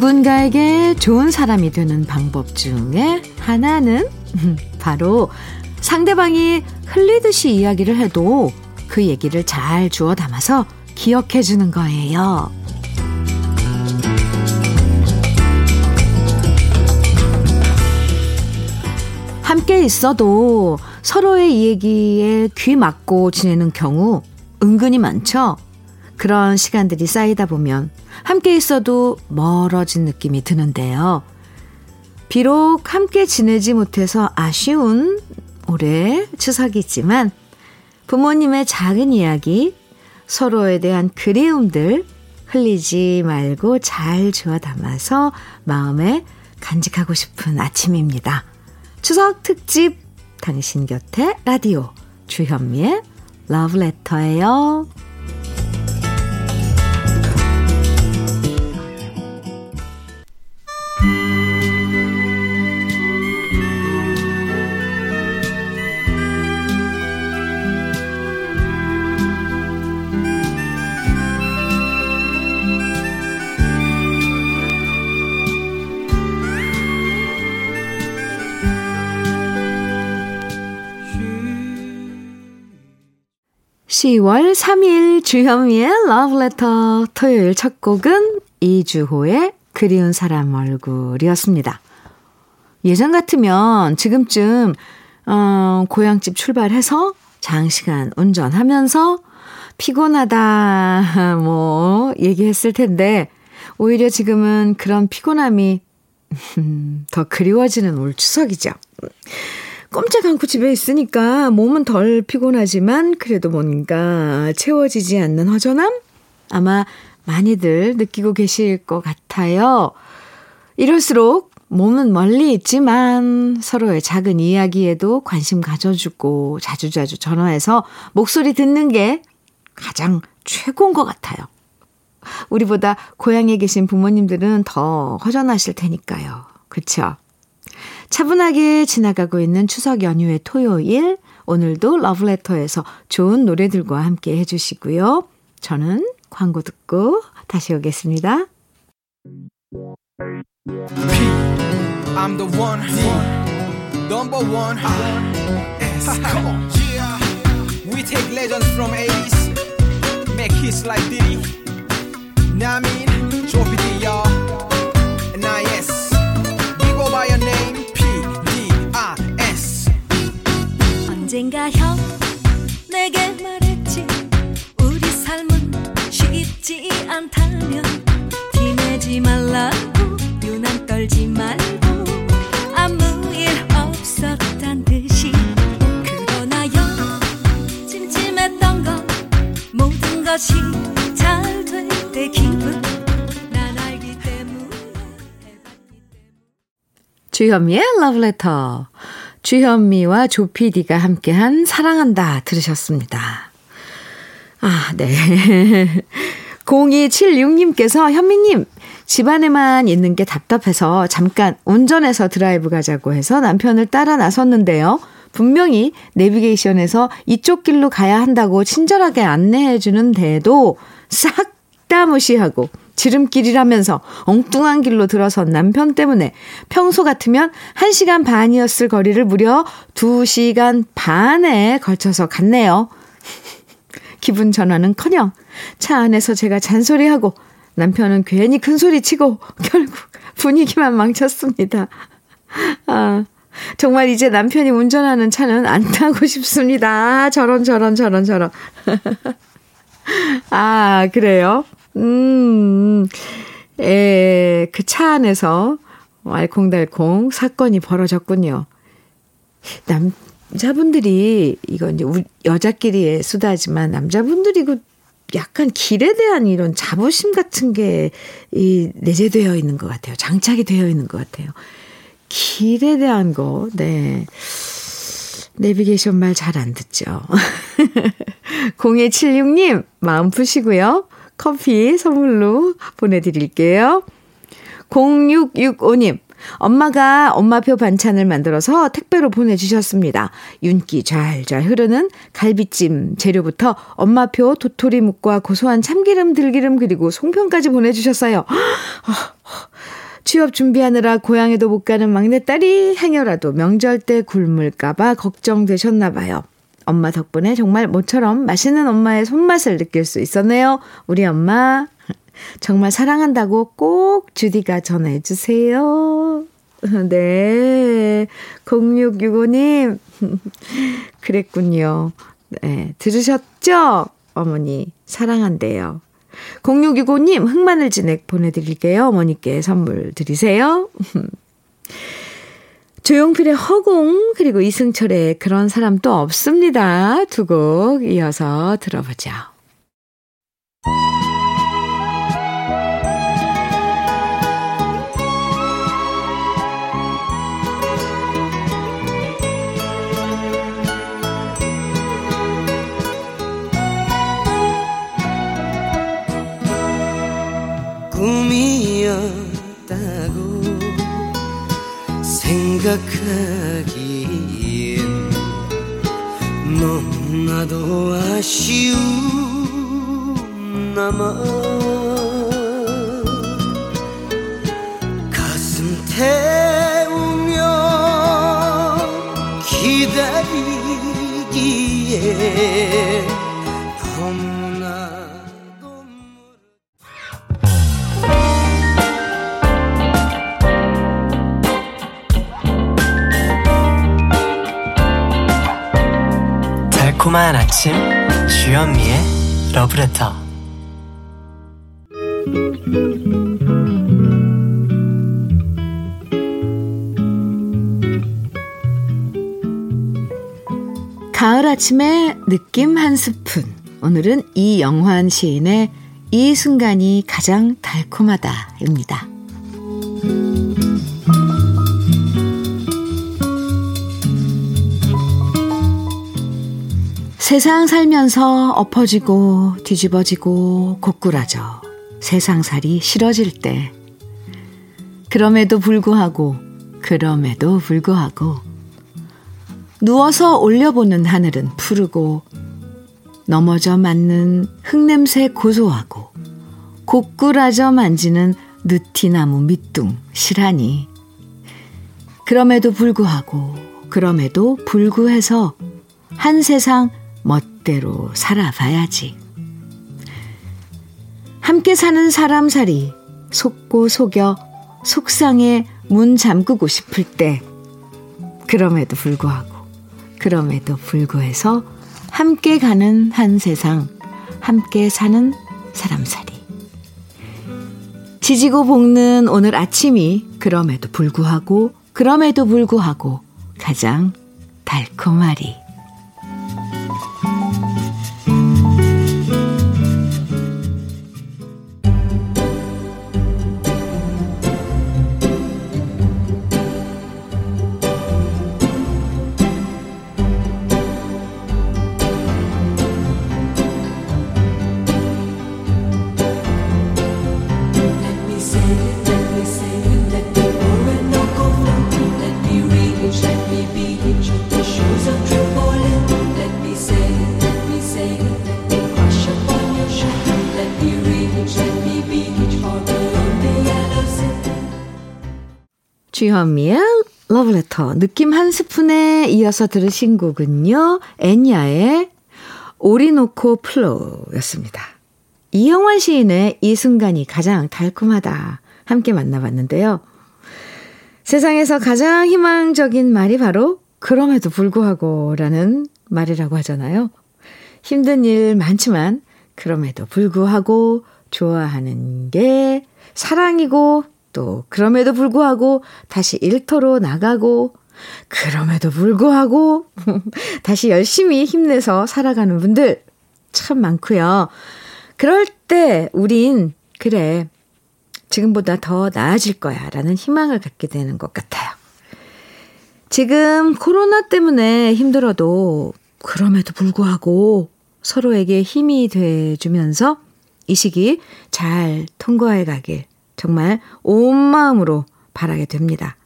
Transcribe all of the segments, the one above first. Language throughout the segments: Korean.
누군가에게 좋은 사람이 되는 방법 중에 하나는 바로 상대방이 흘리듯이 이야기를 해도 그 얘기를 잘 주워 담아서 기억해 주는 거예요. 함께 있어도 서로의 얘기에 귀 막고 지내는 경우 은근히 많죠? 그런 시간들이 쌓이다 보면 함께 있어도 멀어진 느낌이 드는데요. 비록 함께 지내지 못해서 아쉬운 올해 추석이지만 부모님의 작은 이야기, 서로에 대한 그리움들 흘리지 말고 잘 주워 담아서 마음에 간직하고 싶은 아침입니다. 추석 특집 당신 곁에 라디오 주현미의 러브레터예요. 10월 3일 주현미의 러브레터 토요일 첫 곡은 이주호의 그리운 사람 얼굴이었습니다. 예전 같으면 지금쯤 어, 고향집 출발해서 장시간 운전하면서 피곤하다 뭐 얘기했을 텐데 오히려 지금은 그런 피곤함이 더 그리워지는 올 추석이죠. 꼼짝 않고 집에 있으니까 몸은 덜 피곤하지만 그래도 뭔가 채워지지 않는 허전함? 아마 많이들 느끼고 계실 것 같아요. 이럴수록 몸은 멀리 있지만 서로의 작은 이야기에도 관심 가져주고 자주자주 전화해서 목소리 듣는 게 가장 최고인 것 같아요. 우리보다 고향에 계신 부모님들은 더 허전하실 테니까요. 그쵸? 차분하게 지나가고 있는 추석 연휴의 토요일, 오늘도 러브레터에서 좋은 노래들과 함께 해주시고요. 저는 광고 듣고 다시 오겠습니다. I'm 언젠가 형 내게 말했지. 우리 삶은 쉽지 않다면 티내지 말라고 유난 떨지 말고. 아무 일 없었단 듯이. 그러나 요 찜찜했던 건 모든 것이 잘 될 때 기분. 주현미의 러브레터 주현미와 조피디가 함께한 사랑한다 들으셨습니다. 아, 네. 0276님께서 현미님, 집안에만 있는 게 답답해서 잠깐 운전해서 드라이브 가자고 해서 남편을 따라 나섰는데요. 분명히 내비게이션에서 이쪽 길로 가야 한다고 친절하게 안내해 주는데도 싹 다 무시하고 지름길이라면서 엉뚱한 길로 들어선 남편 때문에 평소 같으면 1시간 반이었을 거리를 무려 2시간 반에 걸쳐서 갔네요. 기분 전환은 커녕 차 안에서 제가 잔소리하고 남편은 괜히 큰 소리 치고 결국 분위기만 망쳤습니다. 아, 정말 이제 남편이 운전하는 차는 안 타고 싶습니다. 저런, 저런, 저런, 저런. 아, 그래요? 음, 에, 그차 안에서 알콩달콩 사건이 벌어졌군요. 남자분들이, 이건 이제 여자끼리의 수다지만 남자분들이 그 약간 길에 대한 이런 자부심 같은 게 이 내재되어 있는 것 같아요. 장착이 되어 있는 것 같아요. 길에 대한 거, 네. 내비게이션 말 잘 안 듣죠. 0276님, 마음 푸시고요. 커피 선물로 보내드릴게요. 0665님, 엄마가 엄마표 반찬을 만들어서 택배로 보내주셨습니다. 윤기 잘잘 흐르는 갈비찜 재료부터 엄마표 도토리묵과 고소한 참기름, 들기름 그리고 송편까지 보내주셨어요. 취업 준비하느라 고향에도 못 가는 막내딸이 행여라도 명절 때 굶을까봐 걱정되셨나 봐요. 엄마 덕분에 정말 모처럼 맛있는 엄마의 손맛을 느낄 수 있었네요. 우리 엄마 정말 사랑한다고 꼭 주디가 전해 주세요. 네. 0665님. 그랬군요. 네. 들으셨죠? 어머니, 사랑한대요. 0665님, 흑마늘 진액 보내드릴게요. 어머니께 선물 드리세요. 조용필의 허공, 그리고 이승철의 그런 사람 또 없습니다. 두 곡 이어서 들어보죠. 생각하기엔 너무나도 아쉬운 나마 가슴 태우며 기다리기에 달콤한 아침 주현미의 러브레터 가을 아침의 느낌 한 스푼 오늘은 이영환 시인의 이 순간이 가장 달콤하다입니다. 세상 살면서 엎어지고 뒤집어지고 고꾸라져. 세상 살이 싫어질 때. 그럼에도 불구하고 그럼에도 불구하고. 누워서 올려보는 하늘은 푸르고 넘어져 맞는 흙냄새 고소하고 고꾸라져 만지는 느티나무 밑둥 실하니. 그럼에도 불구하고 그럼에도 불구해서 한 세상 멋대로 살아봐야지. 함께 사는 사람살이 속고 속여 속상해 문 잠그고 싶을 때 그럼에도 불구하고 그럼에도 불구해서 함께 가는 한 세상 함께 사는 사람살이 지지고 볶는 오늘 아침이 그럼에도 불구하고 그럼에도 불구하고 가장 달콤하리. 주현미의 러브레터 느낌 한 스푼에 이어서 들으신 곡은요. 애니아의 오리노코 플로우였습니다. 이영환 시인의 이 순간이 가장 달콤하다 함께 만나봤는데요. 세상에서 가장 희망적인 말이 바로 그럼에도 불구하고 라는 말이라고 하잖아요. 힘든 일 많지만 그럼에도 불구하고 좋아하는 게 사랑이고 또 그럼에도 불구하고 다시 일터로 나가고 그럼에도 불구하고 다시 열심히 힘내서 살아가는 분들 참 많고요. 그럴 때 우린 그래 지금보다 더 나아질 거야 라는 희망을 갖게 되는 것 같아요. 지금 코로나 때문에 힘들어도 그럼에도 불구하고 서로에게 힘이 돼주면서 이 시기 잘 통과해 가길 정말 온 마음으로 바라게 됩니다.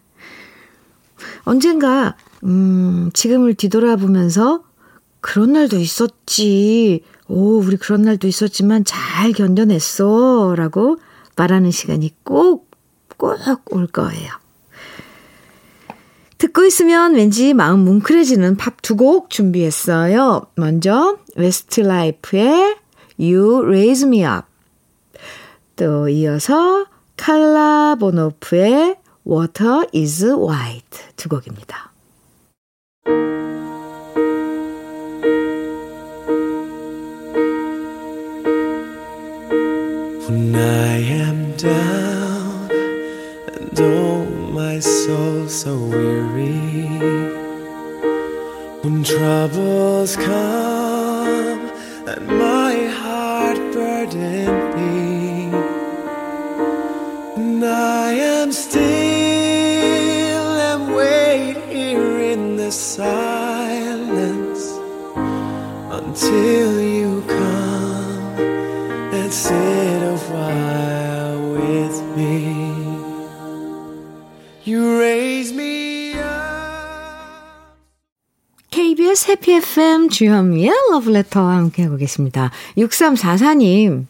언젠가, 음, 지금을 뒤돌아보면서 그런 날도 있었지. 오, 우리 그런 날도 있었지만 잘 견뎌냈어. 라고 말하는 시간이 꼭 꼭 올 거예요. 듣고 있으면 왠지 마음 뭉클해지는 팝 두 곡 준비했어요. 먼저 웨스트라이프의 You Raise Me Up 또 이어서 칼라 보노프의 Water is White 두 곡입니다. When I am down and oh my soul so weary When troubles come and my am still and wait here in the silence Until you come and sit a while with me. You raise me up. KBS 해피 FM 주현미의 러브레터와 함께하고 계십니다. 6344님.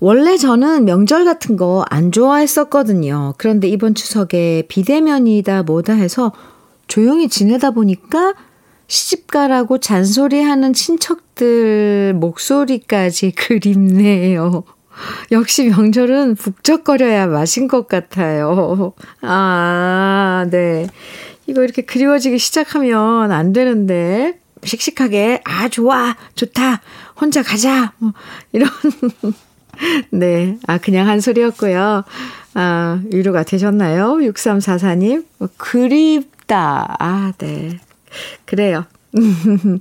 원래 저는 명절 같은 거 안 좋아했었거든요. 그런데 이번 추석에 비대면이다 뭐다 해서 조용히 지내다 보니까 시집가라고 잔소리하는 친척들 목소리까지 그립네요. 역시 명절은 북적거려야 맛인 것 같아요. 아, 네. 이거 이렇게 그리워지기 시작하면 안 되는데, 씩씩하게, 아, 좋아, 좋다, 혼자 가자, 뭐, 이런. 네. 아, 그냥 한 소리였고요. 아, 위로가 되셨나요? 6344님. 뭐, 그립다. 아, 네. 그래요.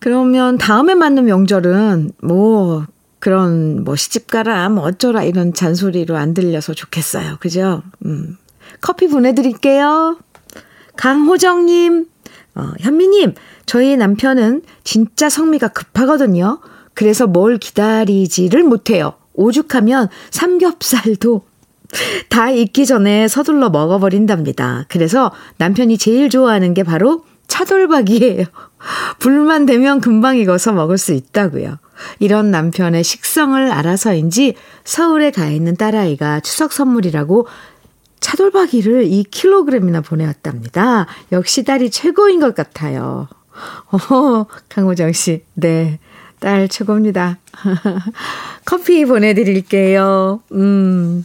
그러면 다음에 맞는 명절은 뭐 그런 뭐 시집가라 뭐 어쩌라 이런 잔소리로 안 들려서 좋겠어요. 그죠? 음. 커피 보내드릴게요. 강호정님, 어, 현미님, 저희 남편은 진짜 성미가 급하거든요. 그래서 뭘 기다리지를 못해요. 오죽하면 삼겹살도 다 익기 전에 서둘러 먹어버린답니다. 그래서 남편이 제일 좋아하는 게 바로 차돌박이에요. 불만 되면 금방 익어서 먹을 수 있다고요. 이런 남편의 식성을 알아서인지 서울에 가 있는 딸아이가 추석 선물이라고 차돌박이를 2kg이나 보내왔답니다. 역시 딸이 최고인 것 같아요. 어, 강호정 씨. 네. 딸 최고입니다. 커피 보내드릴게요. 음.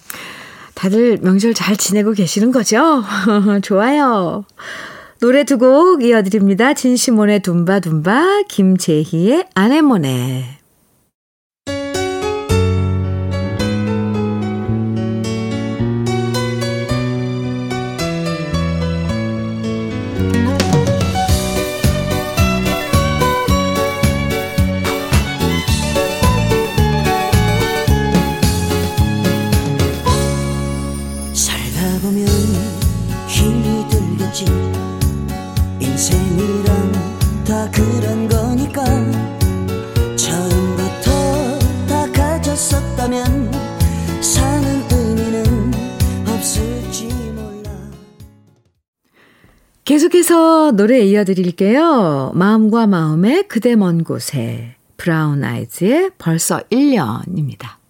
다들 명절 잘 지내고 계시는 거죠? 좋아요. 노래 두 곡 이어드립니다. 진시몬의 둠바둠바, 김재희의 아내모네. 다 그런 거니까 처음부터 다 가졌었다면 사는 의미는 없을지 몰라 계속해서 노래 이어드릴게요. 마음과 마음의 그대 먼 곳에 브라운 아이즈의 벌써 1년입니다.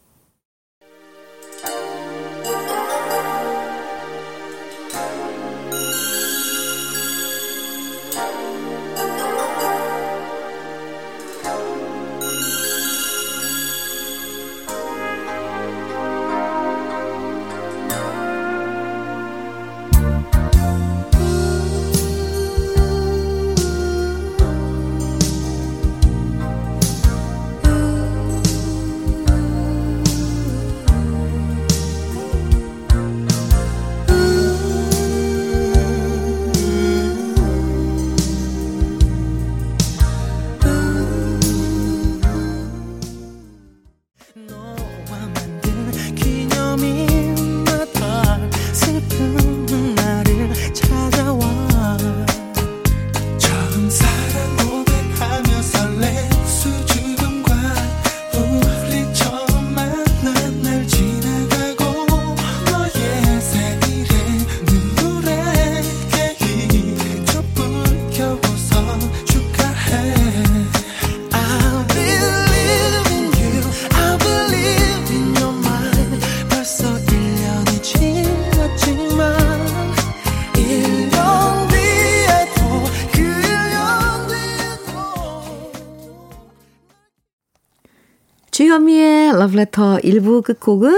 러브레터 1부 끝곡은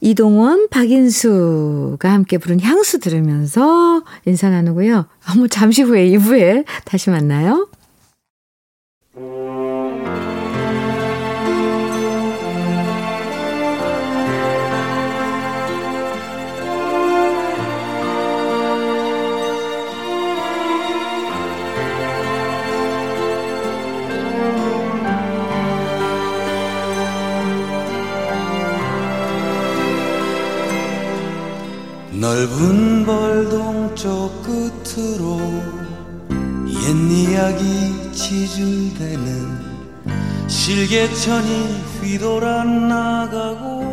이동원, 박인수가 함께 부른 향수 들으면서 인사 나누고요. 어머, 잠시 후에 2부에 다시 만나요. 넓은 벌동 쪽 끝으로 옛 이야기 지줄대는 실개천이 휘돌아 나가고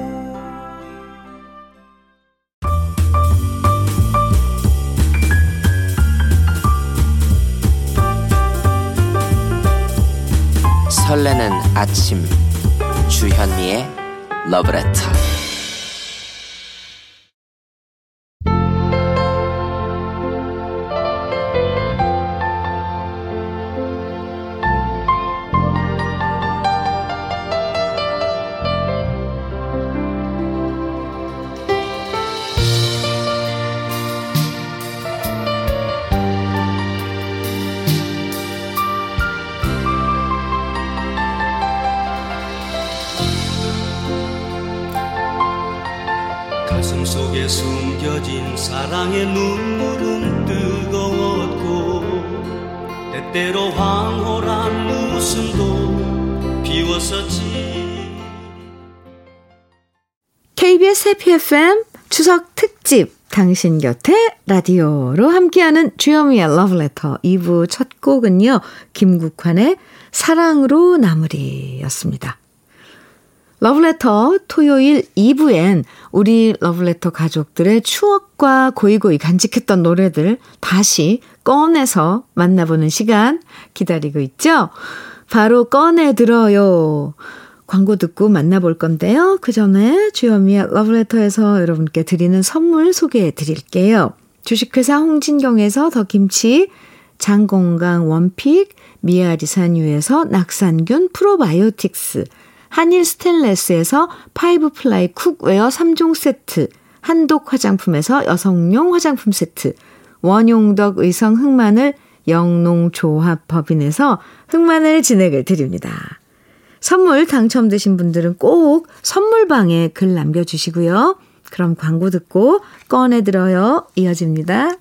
설레는 아침 주현미의 러브레터 가슴 속에 숨겨진 사랑의 눈물은 뜨거웠고 때때로 황홀한 웃음도 비웠었지 KBS 해피 FM 추석 특집 당신 곁에 라디오로 함께하는 주현미의 러브레터 2부 첫 곡은요. 김국환의 사랑으로 나무리였습니다. 러브레터 토요일 2부엔 우리 러브레터 가족들의 추억과 고이고이 간직했던 노래들 다시 꺼내서 만나보는 시간 기다리고 있죠? 바로 꺼내 들어요. 광고 듣고 만나볼 건데요. 그 전에 주현미의 러브레터에서 여러분께 드리는 선물 소개해 드릴게요. 주식회사 홍진경에서 더 김치, 장건강 원픽, 미아리산유에서 낙산균 프로바이오틱스, 한일 스텐레스에서 five ply cookware 3종 세트, 한독 화장품에서 여성용 화장품 세트, 원용덕 의성 흑마늘 영농조합법인에서 흑마늘 진액을 드립니다. 선물 당첨되신 분들은 꼭 선물방에 글 남겨주시고요. 그럼 광고 듣고 꺼내들어요. 이어집니다.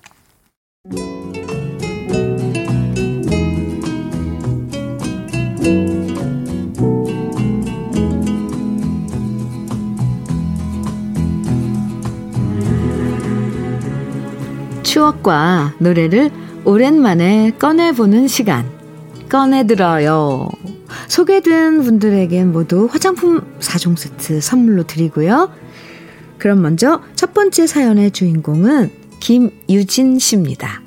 추억과 노래를 오랜만에 꺼내보는 시간. 꺼내들어요. 소개된 분들에겐 모두 화장품 4종 세트 선물로 드리고요. 그럼 먼저 첫 번째 사연의 주인공은 김유진 씨입니다.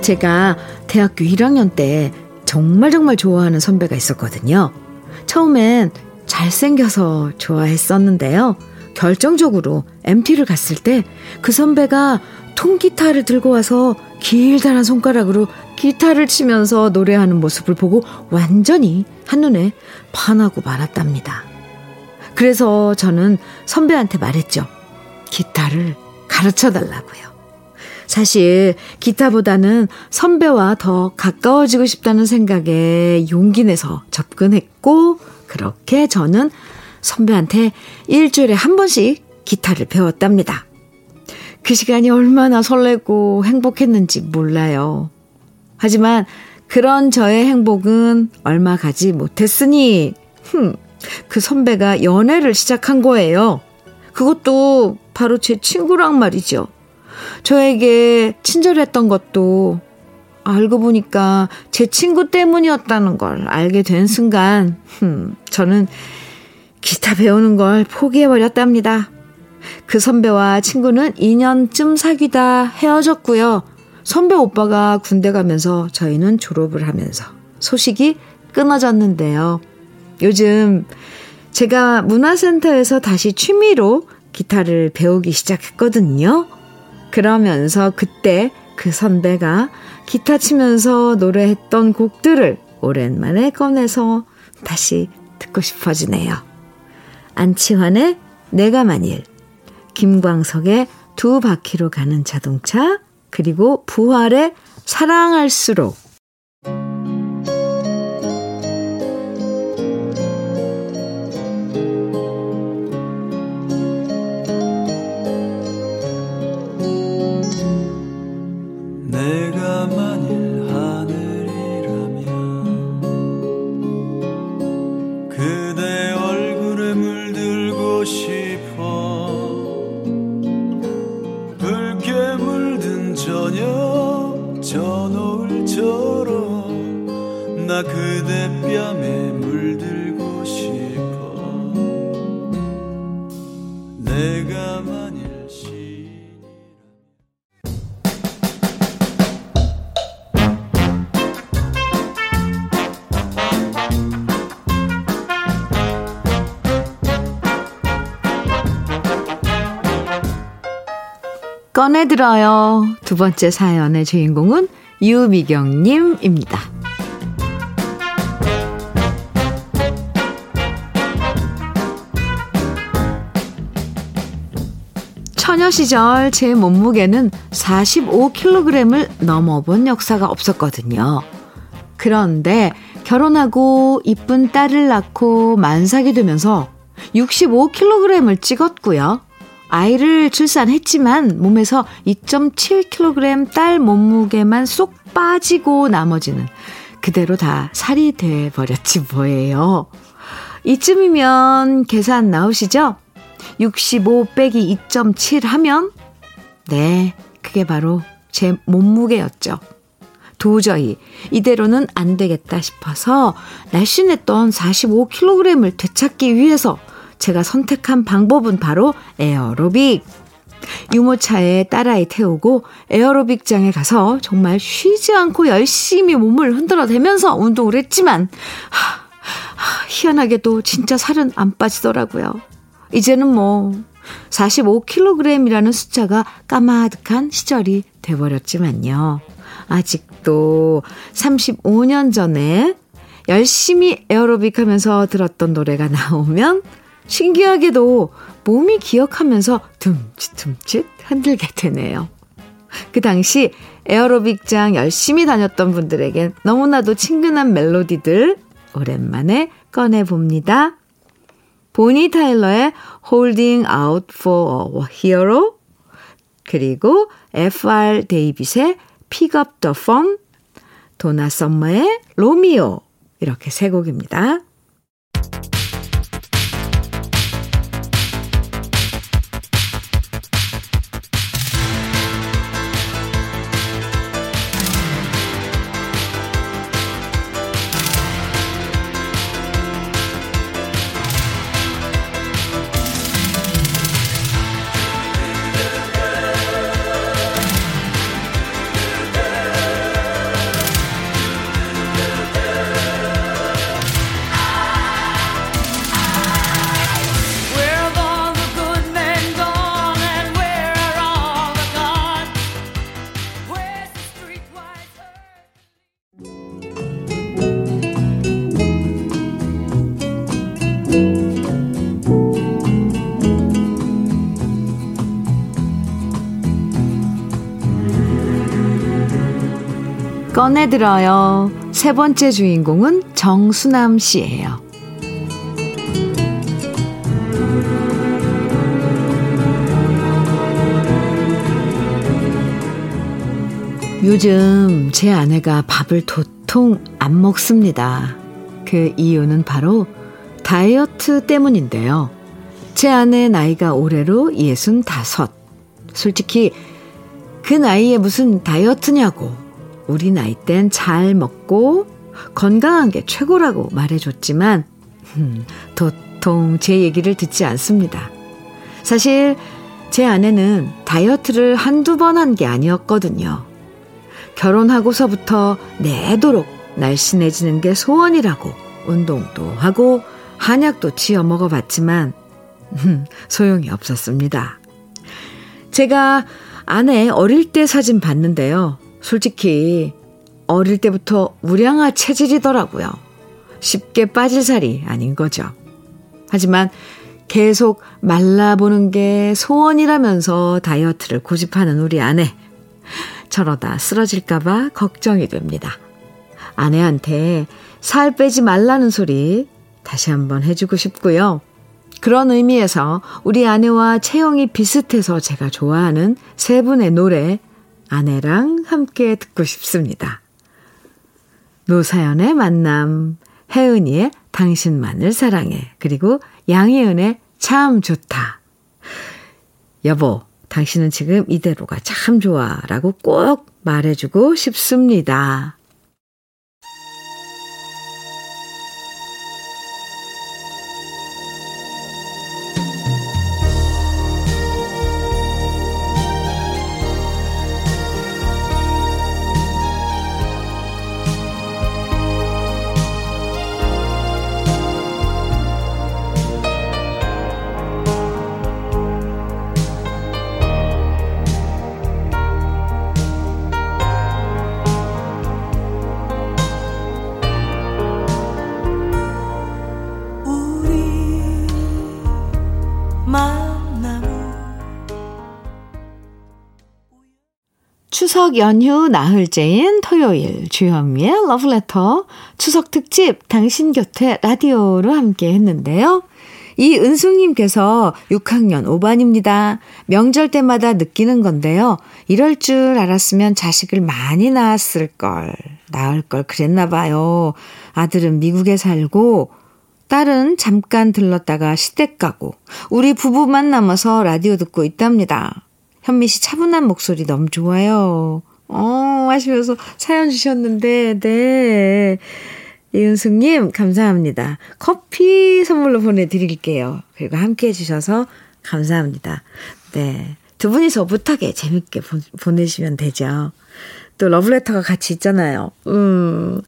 제가 대학교 1학년 때 정말 정말 좋아하는 선배가 있었거든요. 처음엔 잘생겨서 좋아했었는데요. 결정적으로 MT를 갔을 때 그 선배가 통기타를 들고 와서 길다란 손가락으로 기타를 치면서 노래하는 모습을 보고 완전히 한눈에 반하고 말았답니다. 그래서 저는 선배한테 말했죠. 기타를 가르쳐 달라고요. 사실 기타보다는 선배와 더 가까워지고 싶다는 생각에 용기 내서 접근했고 그렇게 저는 선배한테 일주일에 한 번씩 기타를 배웠답니다. 그 시간이 얼마나 설레고 행복했는지 몰라요. 하지만 그런 저의 행복은 얼마 가지 못했으니, 흠, 그 선배가 연애를 시작한 거예요. 그것도 바로 제 친구랑 말이죠. 저에게 친절했던 것도 알고 보니까 제 친구 때문이었다는 걸 알게 된 순간, 흠, 저는 기타 배우는 걸 포기해버렸답니다. 그 선배와 친구는 2년쯤 사귀다 헤어졌고요. 선배 오빠가 군대 가면서 저희는 졸업을 하면서 소식이 끊어졌는데요. 요즘 제가 문화센터에서 다시 취미로 기타를 배우기 시작했거든요. 그러면서 그때 그 선배가 기타 치면서 노래했던 곡들을 오랜만에 꺼내서 다시 듣고 싶어지네요. 안치환의 내가 만일, 김광석의 두 바퀴로 가는 자동차, 그리고 부활의 사랑할수록 꺼내들어요. 두 번째 사연의 주인공은 유미경님입니다. 처녀 시절 제 몸무게는 45kg을 넘어본 역사가 없었거든요. 그런데 결혼하고 이쁜 딸을 낳고 만삭이 되면서 65kg을 찍었고요. 아이를 출산했지만 몸에서 2.7kg 딸 몸무게만 쏙 빠지고 나머지는 그대로 다 살이 돼 버렸지 뭐예요. 이쯤이면 계산 나오시죠? 65 빼기 2.7 하면 네, 그게 바로 제 몸무게였죠. 도저히 이대로는 안 되겠다 싶어서 날씬했던 45kg을 되찾기 위해서 제가 선택한 방법은 바로 에어로빅. 유모차에 딸아이 태우고 에어로빅장에 가서 정말 쉬지 않고 열심히 몸을 흔들어 대면서 운동을 했지만, 하, 하, 희한하게도 진짜 살은 안 빠지더라고요. 이제는 뭐, 45kg이라는 숫자가 까마득한 시절이 돼버렸지만요. 아직도 35년 전에 열심히 에어로빅 하면서 들었던 노래가 나오면 신기하게도 몸이 기억하면서 듬칫듬칫 흔들게 되네요. 그 당시 에어로빅장 열심히 다녔던 분들에겐 너무나도 친근한 멜로디들 오랜만에 꺼내봅니다. 보니 타일러의 Holding Out for a Hero 그리고 F.R. 데이빗의 Pick Up the Phone 도나 썸머의 로미오 이렇게 세 곡입니다. 꺼내들어요. 세 번째 주인공은 정수남 씨예요. 요즘 제 아내가 밥을 도통 안 먹습니다. 그 이유는 바로 다이어트 때문인데요. 제 아내 나이가 올해로 65. 솔직히 그 나이에 무슨 다이어트냐고. 우리 나이 땐 잘 먹고 건강한 게 최고라고 말해줬지만, 음, 도통 제 얘기를 듣지 않습니다. 사실 제 아내는 다이어트를 한두 번 한 게 아니었거든요. 결혼하고서부터 내도록 날씬해지는 게 소원이라고 운동도 하고 한약도 지어 먹어봤지만 음, 소용이 없었습니다. 제가 아내 어릴 때 사진 봤는데요. 솔직히 어릴 때부터 무량화 체질이더라고요. 쉽게 빠질 살이 아닌 거죠. 하지만 계속 말라보는 게 소원이라면서 다이어트를 고집하는 우리 아내. 저러다 쓰러질까봐 걱정이 됩니다. 아내한테 살 빼지 말라는 소리 다시 한번 해주고 싶고요. 그런 의미에서 우리 아내와 체형이 비슷해서 제가 좋아하는 세 분의 노래 아내랑 함께 듣고 싶습니다. 노사연의 만남, 혜은이의 당신만을 사랑해, 그리고 양희은의 참 좋다. 여보, 당신은 지금 이대로가 참 좋아 라고 꼭 말해주고 싶습니다. 추석 연휴 나흘째인 토요일 주현미의 러브레터 추석 특집 당신 곁에 라디오로 함께 했는데요. 이은숙님께서 6학년 5반입니다. 명절 때마다 느끼는 건데요. 이럴 줄 알았으면 자식을 많이 낳았을 걸, 낳을 걸 그랬나 봐요. 아들은 미국에 살고 딸은 잠깐 들렀다가 시댁 가고 우리 부부만 남아서 라디오 듣고 있답니다. 현미 씨 차분한 목소리 너무 좋아요. 어, 하시면서 사연 주셨는데, 네. 이은숙님, 감사합니다. 커피 선물로 보내드릴게요. 그리고 함께 해주셔서 감사합니다. 네. 두 분이서 오붓하게 재밌게 보, 보내시면 되죠. 또 러브레터가 같이 있잖아요. 음.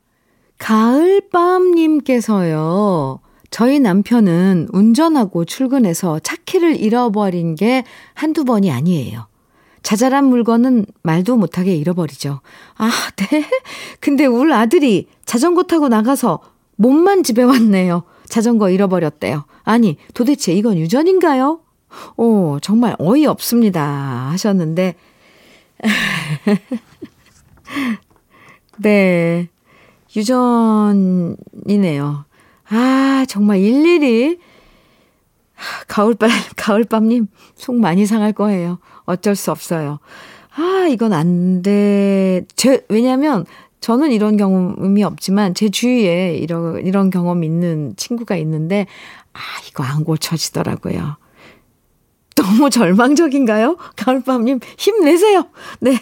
가을밤님께서요. 저희 남편은 운전하고 출근해서 차키를 잃어버린 게 한두 번이 아니에요. 자잘한 물건은 말도 못하게 잃어버리죠. 아, 네? 근데 울 아들이 자전거 타고 나가서 몸만 집에 왔네요. 자전거 잃어버렸대요. 아니, 도대체 이건 유전인가요? 오, 정말 어이없습니다. 하셨는데. 네. 유전이네요. 아, 정말 일일이 가을밤, 가을밤님 속 많이 상할 거예요. 어쩔 수 없어요. 아, 이건 안 돼. 제, 왜냐면 저는 이런 경험이 없지만 제 주위에 이런, 이런 경험 있는 친구가 있는데, 아, 이거 안 고쳐지더라고요. 너무 절망적인가요? 가을밤님 힘내세요. 네.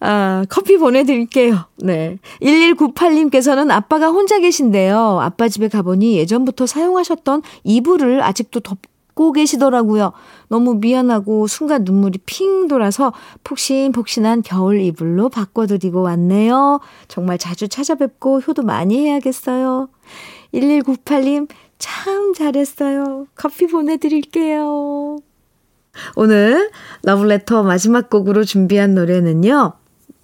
아, 커피 보내드릴게요. 네. 1198님께서는 아빠가 혼자 계신데요. 아빠 집에 가보니 예전부터 사용하셨던 이불을 아직도 덮고 계시더라고요. 너무 미안하고 순간 눈물이 핑 돌아서 폭신폭신한 겨울 이불로 바꿔드리고 왔네요. 정말 자주 찾아뵙고 효도 많이 해야겠어요. 1198님, 참 잘했어요. 커피 보내드릴게요. 오늘 러브레터 마지막 곡으로 준비한 노래는요.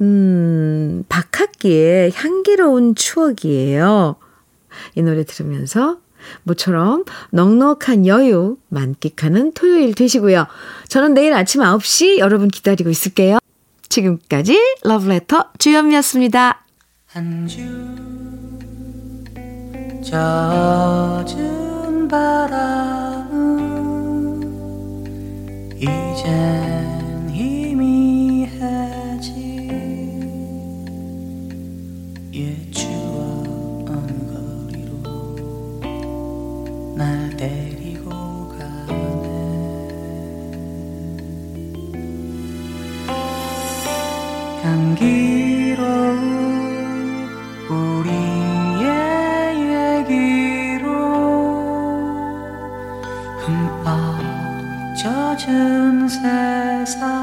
음, 박학기의 향기로운 추억이에요. 이 노래 들으면서 모처럼 넉넉한 여유 만끽하는 토요일 되시고요. 저는 내일 아침 9시 여러분 기다리고 있을게요. 지금까지 러브레터 주현미였습니다. 한주 젖은 바람은 이젠 sun.